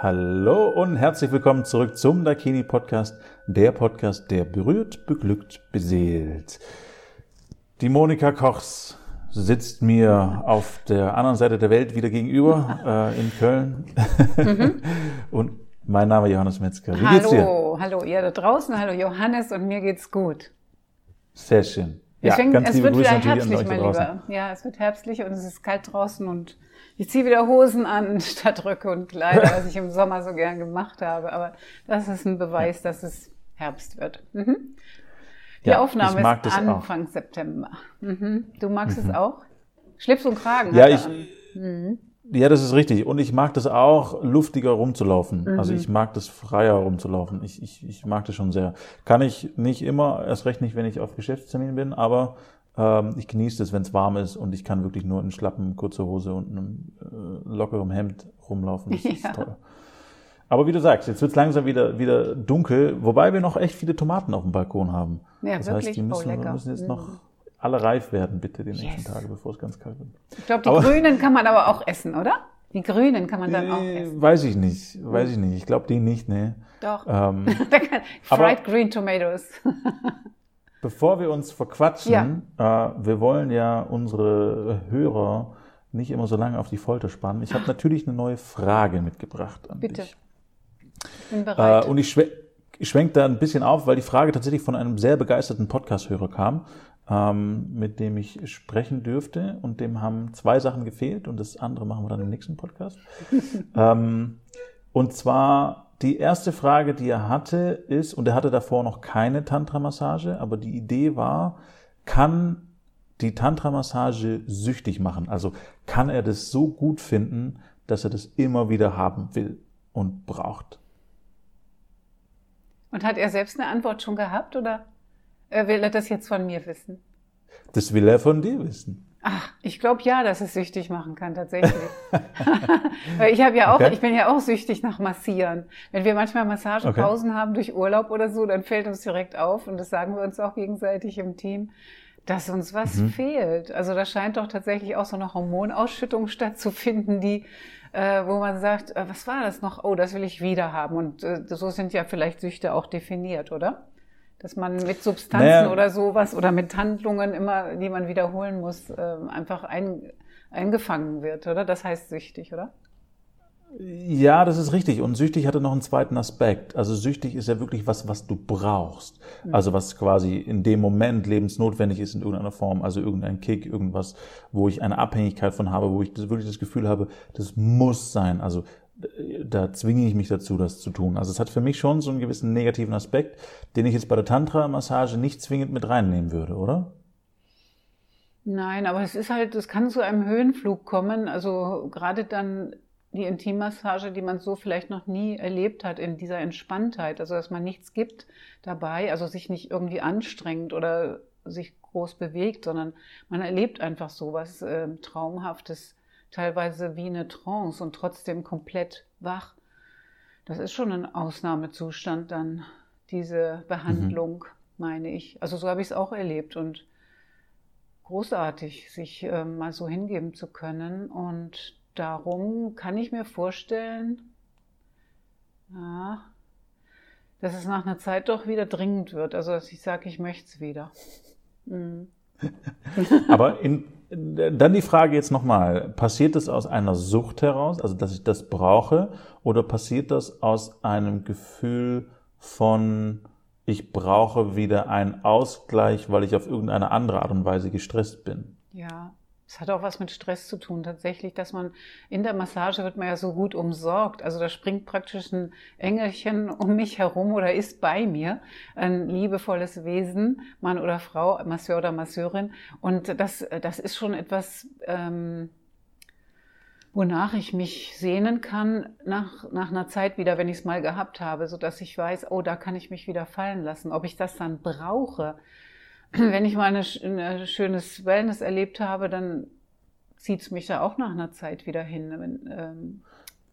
Hallo und herzlich willkommen zurück zum Dakini Podcast, der Podcast, der berührt, beglückt, beseelt. Die Monika Kochs sitzt mir auf der anderen Seite der Welt wieder gegenüber äh, in Köln. Mhm. und mein Name ist Johannes Metzger. Wie hallo, geht's dir? hallo ihr da draußen, hallo Johannes und mir geht's gut. Sehr schön. Ja, Deswegen, ganz es wird Grüße wieder herbstlich, mein Lieber. Ja, es wird herbstlich und es ist kalt draußen und ich ziehe wieder Hosen an statt Röcke und Kleider, was ich im Sommer so gern gemacht habe. Aber das ist ein Beweis, dass es Herbst wird. Mhm. Die ja, Aufnahme ist Anfang auch. September. Mhm. Du magst mhm. es auch? Schlips und Kragen. Ja, ich. Ja, das ist richtig. Und ich mag das auch, luftiger rumzulaufen. Mhm. Also ich mag das freier rumzulaufen. Ich, ich, ich mag das schon sehr. Kann ich nicht immer, erst recht nicht, wenn ich auf Geschäftstermin bin, aber ähm, ich genieße es, wenn es warm ist und ich kann wirklich nur in Schlappen, kurzer Hose und einem äh, lockeren Hemd rumlaufen. Das ja. ist toll. Aber wie du sagst, jetzt wird es langsam wieder, wieder dunkel, wobei wir noch echt viele Tomaten auf dem Balkon haben. Ja, das wirklich? heißt, die müssen, oh, müssen jetzt noch mhm. Alle reif werden, bitte, die nächsten yes. Tage, bevor es ganz kalt wird. Ich glaube, die aber, Grünen kann man aber auch essen, oder? Die Grünen kann man dann auch essen. Weiß ich nicht, weiß ich nicht. Ich glaube, die nicht, ne. Doch. Ähm, Fried Green Tomatoes. Bevor wir uns verquatschen, ja. äh, wir wollen ja unsere Hörer nicht immer so lange auf die Folter spannen. Ich habe natürlich eine neue Frage mitgebracht an Bitte. dich. Ich bin bereit. Äh, und ich, schwenk, ich schwenk da ein bisschen auf, weil die Frage tatsächlich von einem sehr begeisterten Podcast-Hörer kam, ähm, mit dem ich sprechen dürfte. Und dem haben zwei Sachen gefehlt und das andere machen wir dann im nächsten Podcast. ähm, und zwar die erste Frage, die er hatte, ist, und er hatte davor noch keine Tantra-Massage, aber die Idee war, kann die Tantra-Massage süchtig machen? Also kann er das so gut finden, dass er das immer wieder haben will und braucht? Und hat er selbst eine Antwort schon gehabt oder will er das jetzt von mir wissen? Das will er von dir wissen. Ach, ich glaube ja, dass es süchtig machen kann tatsächlich. Weil ich habe ja auch, okay. ich bin ja auch süchtig nach Massieren. Wenn wir manchmal Massagepausen okay. haben durch Urlaub oder so, dann fällt uns direkt auf und das sagen wir uns auch gegenseitig im Team, dass uns was mhm. fehlt. Also da scheint doch tatsächlich auch so eine Hormonausschüttung stattzufinden, die äh, wo man sagt, äh, was war das noch? Oh, das will ich wieder haben. Und äh, so sind ja vielleicht Süchte auch definiert, oder? Dass man mit Substanzen naja. oder sowas oder mit Handlungen immer, die man wiederholen muss, ähm, einfach ein, eingefangen wird, oder? Das heißt süchtig, oder? Ja, das ist richtig. Und süchtig hatte noch einen zweiten Aspekt. Also süchtig ist ja wirklich was, was du brauchst. Mhm. Also was quasi in dem Moment lebensnotwendig ist in irgendeiner Form. Also irgendein Kick, irgendwas, wo ich eine Abhängigkeit von habe, wo ich wirklich das Gefühl habe, das muss sein. Also da zwinge ich mich dazu, das zu tun. Also es hat für mich schon so einen gewissen negativen Aspekt, den ich jetzt bei der Tantra-Massage nicht zwingend mit reinnehmen würde, oder? Nein, aber es ist halt, es kann zu einem Höhenflug kommen. Also gerade dann die Intimmassage, die man so vielleicht noch nie erlebt hat in dieser Entspanntheit. Also dass man nichts gibt dabei, also sich nicht irgendwie anstrengt oder sich groß bewegt, sondern man erlebt einfach so was äh, Traumhaftes teilweise wie eine Trance und trotzdem komplett wach. Das ist schon ein Ausnahmezustand dann, diese Behandlung, mhm. meine ich. Also so habe ich es auch erlebt und großartig, sich äh, mal so hingeben zu können. Und darum kann ich mir vorstellen, ja, dass es nach einer Zeit doch wieder dringend wird. Also dass ich sage, ich möchte es wieder. Mhm. Aber in, dann die Frage jetzt nochmal, passiert das aus einer Sucht heraus, also dass ich das brauche, oder passiert das aus einem Gefühl von, ich brauche wieder einen Ausgleich, weil ich auf irgendeine andere Art und Weise gestresst bin? Ja, es hat auch was mit Stress zu tun, tatsächlich, dass man in der Massage wird man ja so gut umsorgt. Also da springt praktisch ein Engelchen um mich herum oder ist bei mir, ein liebevolles Wesen, Mann oder Frau, Masseur oder Masseurin. Und das, das ist schon etwas, ähm, wonach ich mich sehnen kann nach, nach einer Zeit wieder, wenn ich es mal gehabt habe, so dass ich weiß, oh, da kann ich mich wieder fallen lassen. Ob ich das dann brauche, wenn ich mal ein schönes Wellness erlebt habe, dann zieht es mich da auch nach einer Zeit wieder hin. Wenn, ähm,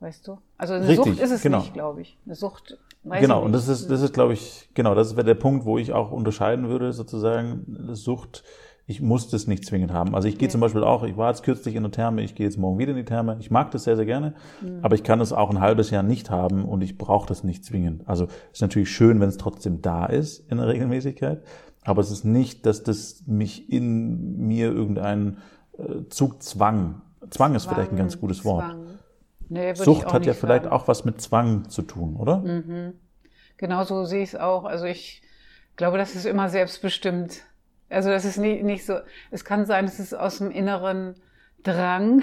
weißt du? Also eine Richtig, Sucht ist es genau. nicht, glaube ich. Eine Sucht. Weiß genau, und das ist, das ist, glaube ich, genau, das wäre der Punkt, wo ich auch unterscheiden würde, sozusagen. Sucht ich muss das nicht zwingend haben. Also ich gehe ja. zum Beispiel auch, ich war jetzt kürzlich in der Therme, ich gehe jetzt morgen wieder in die Therme. Ich mag das sehr, sehr gerne, mhm. aber ich kann es auch ein halbes Jahr nicht haben und ich brauche das nicht zwingend. Also ist natürlich schön, wenn es trotzdem da ist in der Regelmäßigkeit, aber es ist nicht, dass das mich in mir irgendein äh, Zugzwang, Zwang ist vielleicht ein ganz gutes Wort. Nee, Sucht hat ja sagen. vielleicht auch was mit Zwang zu tun, oder? Mhm. Genau so sehe ich es auch. Also ich glaube, das ist immer selbstbestimmt also das ist nicht, nicht so, es kann sein, es ist aus dem inneren Drang,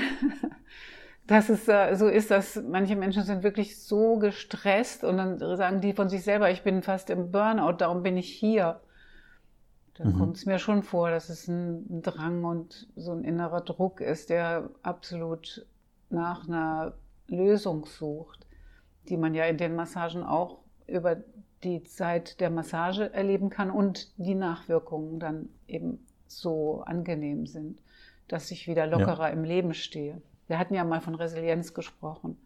dass es so ist, dass manche Menschen sind wirklich so gestresst und dann sagen die von sich selber, ich bin fast im Burnout, darum bin ich hier. Dann mhm. kommt es mir schon vor, dass es ein Drang und so ein innerer Druck ist, der absolut nach einer Lösung sucht, die man ja in den Massagen auch über die Zeit der Massage erleben kann und die Nachwirkungen dann eben so angenehm sind, dass ich wieder lockerer ja. im Leben stehe. Wir hatten ja mal von Resilienz gesprochen.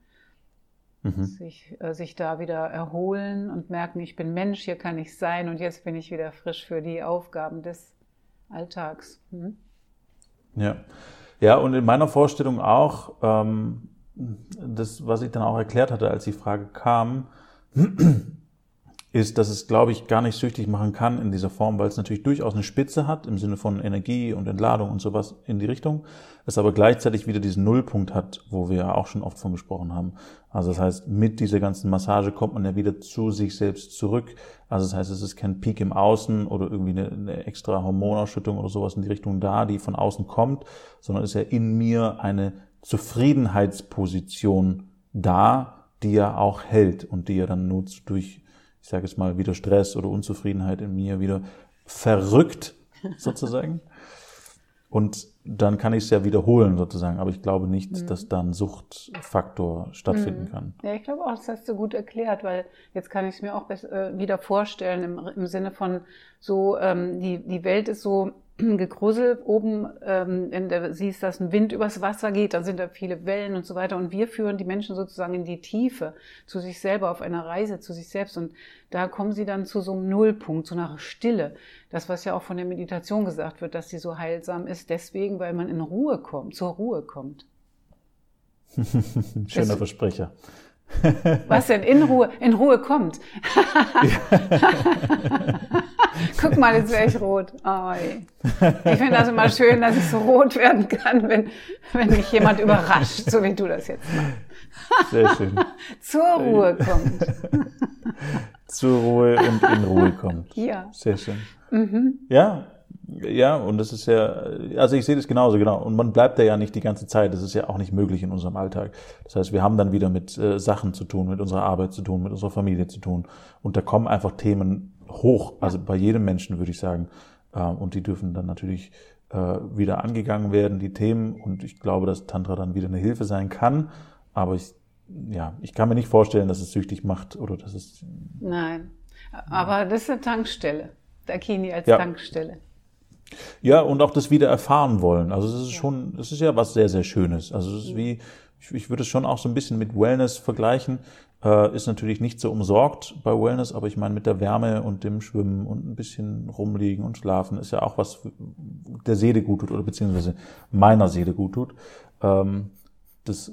Mhm. Sich, äh, sich da wieder erholen und merken, ich bin Mensch, hier kann ich sein und jetzt bin ich wieder frisch für die Aufgaben des Alltags. Mhm. Ja. Ja, und in meiner Vorstellung auch, ähm, das, was ich dann auch erklärt hatte, als die Frage kam, ist, dass es, glaube ich, gar nicht süchtig machen kann in dieser Form, weil es natürlich durchaus eine Spitze hat im Sinne von Energie und Entladung und sowas in die Richtung, es aber gleichzeitig wieder diesen Nullpunkt hat, wo wir ja auch schon oft von gesprochen haben. Also das heißt, mit dieser ganzen Massage kommt man ja wieder zu sich selbst zurück. Also das heißt, es ist kein Peak im Außen oder irgendwie eine, eine extra Hormonausschüttung oder sowas in die Richtung da, die von außen kommt, sondern ist ja in mir eine Zufriedenheitsposition da, die ja auch hält und die ja dann nur durch ich sage jetzt mal, wieder Stress oder Unzufriedenheit in mir wieder verrückt, sozusagen. Und dann kann ich es ja wiederholen, sozusagen. Aber ich glaube nicht, mhm. dass da ein Suchtfaktor stattfinden mhm. kann. Ja, ich glaube auch, das hast du gut erklärt, weil jetzt kann ich es mir auch äh, wieder vorstellen im, im Sinne von so, ähm, die, die Welt ist so gegruselt. Oben ähm, in der, siehst, dass ein Wind übers Wasser geht, dann sind da viele Wellen und so weiter. Und wir führen die Menschen sozusagen in die Tiefe, zu sich selber, auf einer Reise zu sich selbst. Und da kommen sie dann zu so einem Nullpunkt, zu einer Stille. Das, was ja auch von der Meditation gesagt wird, dass sie so heilsam ist, deswegen, weil man in Ruhe kommt, zur Ruhe kommt. Schöner das, Versprecher. Was denn in Ruhe, in Ruhe kommt? Guck mal, jetzt wäre ich rot. Oh, ich finde das immer schön, dass ich so rot werden kann, wenn, wenn mich jemand überrascht, so wie du das jetzt machst. Sehr schön. Zur Ruhe kommt. Zur Ruhe und in Ruhe kommt. Ja. Sehr schön. Mhm. Ja, ja, und das ist ja, also ich sehe das genauso, genau. Und man bleibt da ja nicht die ganze Zeit. Das ist ja auch nicht möglich in unserem Alltag. Das heißt, wir haben dann wieder mit äh, Sachen zu tun, mit unserer Arbeit zu tun, mit unserer Familie zu tun. Und da kommen einfach Themen hoch, also bei jedem Menschen würde ich sagen. Äh, und die dürfen dann natürlich äh, wieder angegangen werden, die Themen. Und ich glaube, dass Tantra dann wieder eine Hilfe sein kann. Aber ich, ja, ich kann mir nicht vorstellen, dass es süchtig macht oder dass es. Nein. Aber das ist eine Tankstelle. Dakini als ja. Tankstelle. Ja, und auch das wieder erfahren wollen. Also es ist ja. schon, das ist ja was sehr, sehr Schönes. Also es ist wie, ich, ich würde es schon auch so ein bisschen mit Wellness vergleichen. Äh, ist natürlich nicht so umsorgt bei Wellness, aber ich meine mit der Wärme und dem Schwimmen und ein bisschen rumliegen und schlafen ist ja auch was der Seele gut tut oder beziehungsweise meiner Seele gut tut. Ähm, das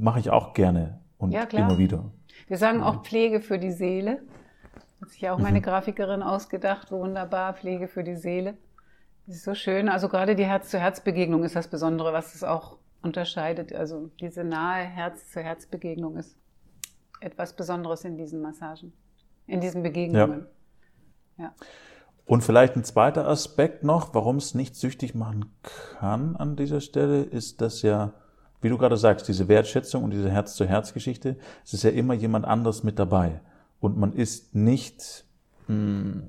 mache ich auch gerne und ja, immer wieder. Wir sagen auch Pflege für die Seele. Hat sich ja auch meine mhm. Grafikerin ausgedacht. Wunderbar, Pflege für die Seele. Das ist so schön. Also gerade die Herz-zu-Herz-Begegnung ist das Besondere, was es auch unterscheidet. Also diese nahe Herz-zu-Herz-Begegnung ist etwas Besonderes in diesen Massagen, in diesen Begegnungen. Ja. ja. Und vielleicht ein zweiter Aspekt noch, warum es nicht süchtig machen kann an dieser Stelle, ist, dass ja, wie du gerade sagst, diese Wertschätzung und diese Herz-zu-Herz-Geschichte, es ist ja immer jemand anderes mit dabei. Und man ist nicht mh, hm,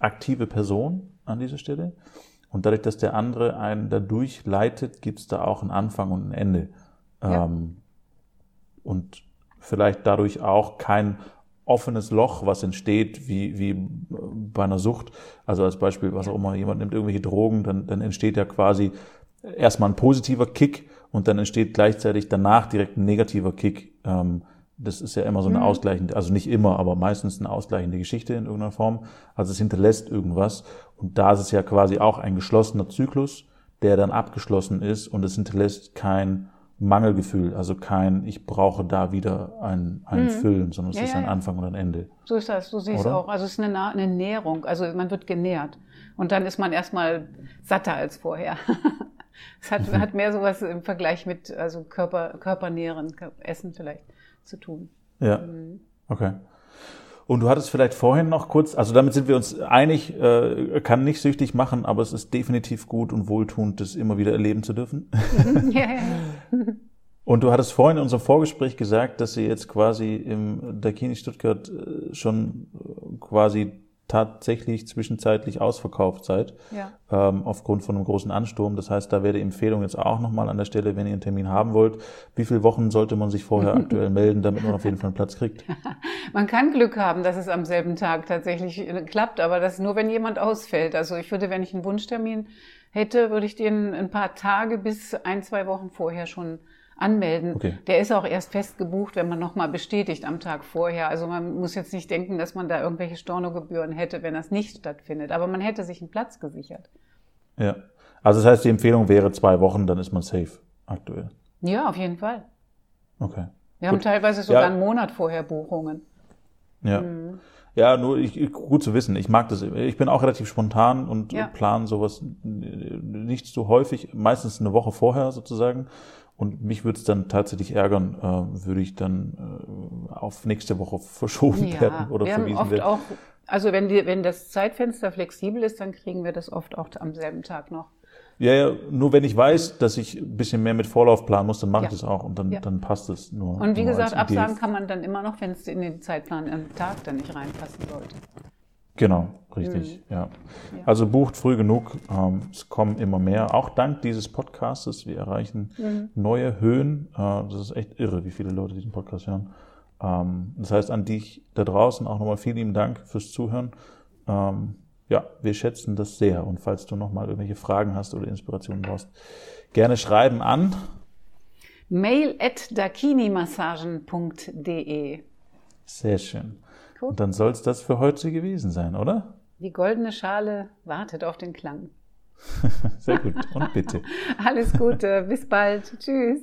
aktive Person, an dieser Stelle. Und dadurch, dass der andere einen dadurch leitet, gibt es da auch einen Anfang und ein Ende. Ja. Ähm, und vielleicht dadurch auch kein offenes Loch, was entsteht, wie, wie bei einer Sucht. Also als Beispiel, was auch immer, jemand nimmt irgendwelche Drogen, dann, dann entsteht ja quasi erstmal ein positiver Kick und dann entsteht gleichzeitig danach direkt ein negativer Kick. Ähm, das ist ja immer so eine mhm. ausgleichende, also nicht immer, aber meistens eine ausgleichende Geschichte in irgendeiner Form. Also es hinterlässt irgendwas. Und da ist es ja quasi auch ein geschlossener Zyklus, der dann abgeschlossen ist und es hinterlässt kein Mangelgefühl, also kein, ich brauche da wieder ein, ein mhm. Füllen, sondern es ja, ist ein Anfang und ein Ende. So ist das, so siehst du auch. Also es ist eine, eine Nährung, also man wird genährt. Und dann ist man erstmal satter als vorher. Es hat, hat mehr sowas im Vergleich mit also Körper, Körpernähren, Essen vielleicht zu tun. Ja. Mhm. Okay. Und du hattest vielleicht vorhin noch kurz, also damit sind wir uns einig, äh, kann nicht süchtig machen, aber es ist definitiv gut und wohltuend, das immer wieder erleben zu dürfen. Ja, ja. Und du hattest vorhin in unserem Vorgespräch gesagt, dass ihr jetzt quasi im Dakini Stuttgart äh, schon quasi tatsächlich zwischenzeitlich ausverkauft seid, ja. ähm, aufgrund von einem großen Ansturm. Das heißt, da wäre die Empfehlung jetzt auch nochmal an der Stelle, wenn ihr einen Termin haben wollt, wie viele Wochen sollte man sich vorher aktuell melden, damit man auf jeden Fall einen Platz kriegt? Man kann Glück haben, dass es am selben Tag tatsächlich äh, klappt, aber das nur, wenn jemand ausfällt. Also ich würde, wenn ich einen Wunschtermin hätte, würde ich den ein paar Tage bis ein, zwei Wochen vorher schon anmelden. Okay. Der ist auch erst fest gebucht, wenn man nochmal bestätigt am Tag vorher. Also man muss jetzt nicht denken, dass man da irgendwelche Stornogebühren hätte, wenn das nicht stattfindet. Aber man hätte sich einen Platz gesichert. Ja. Also das heißt, die Empfehlung wäre zwei Wochen, dann ist man safe aktuell. Ja, auf jeden Fall. Okay. Wir Gut. haben teilweise sogar ja. einen Monat vorher Buchungen. Ja. Mhm. Ja, nur ich, gut zu wissen. Ich mag das. Ich bin auch relativ spontan und ja. plan sowas nicht so häufig, meistens eine Woche vorher sozusagen. Und mich würde es dann tatsächlich ärgern, äh, würde ich dann äh, auf nächste Woche verschoben ja, werden oder wir verwiesen haben oft werden. Auch, also wenn, die, wenn das Zeitfenster flexibel ist, dann kriegen wir das oft auch am selben Tag noch. Ja, ja, nur wenn ich weiß, dass ich ein bisschen mehr mit Vorlauf planen muss, dann mache ja. ich das auch und dann, ja. dann passt es nur. Und wie nur gesagt, absagen kann man dann immer noch, wenn es in den Zeitplan am Tag dann nicht reinpassen sollte. Genau, richtig, mhm. ja. Also bucht früh genug, ähm, es kommen immer mehr, auch dank dieses Podcastes. Wir erreichen mhm. neue Höhen. Äh, das ist echt irre, wie viele Leute diesen Podcast hören. Ähm, das heißt, an dich da draußen auch nochmal vielen lieben Dank fürs Zuhören. Ähm, ja, wir schätzen das sehr. Und falls du nochmal irgendwelche Fragen hast oder Inspirationen brauchst, gerne schreiben an mail at dakinimassagen.de. Sehr schön. Und dann soll es das für heute gewesen sein, oder? Die goldene Schale wartet auf den Klang. Sehr gut. Und bitte. Alles Gute. Bis bald. Tschüss.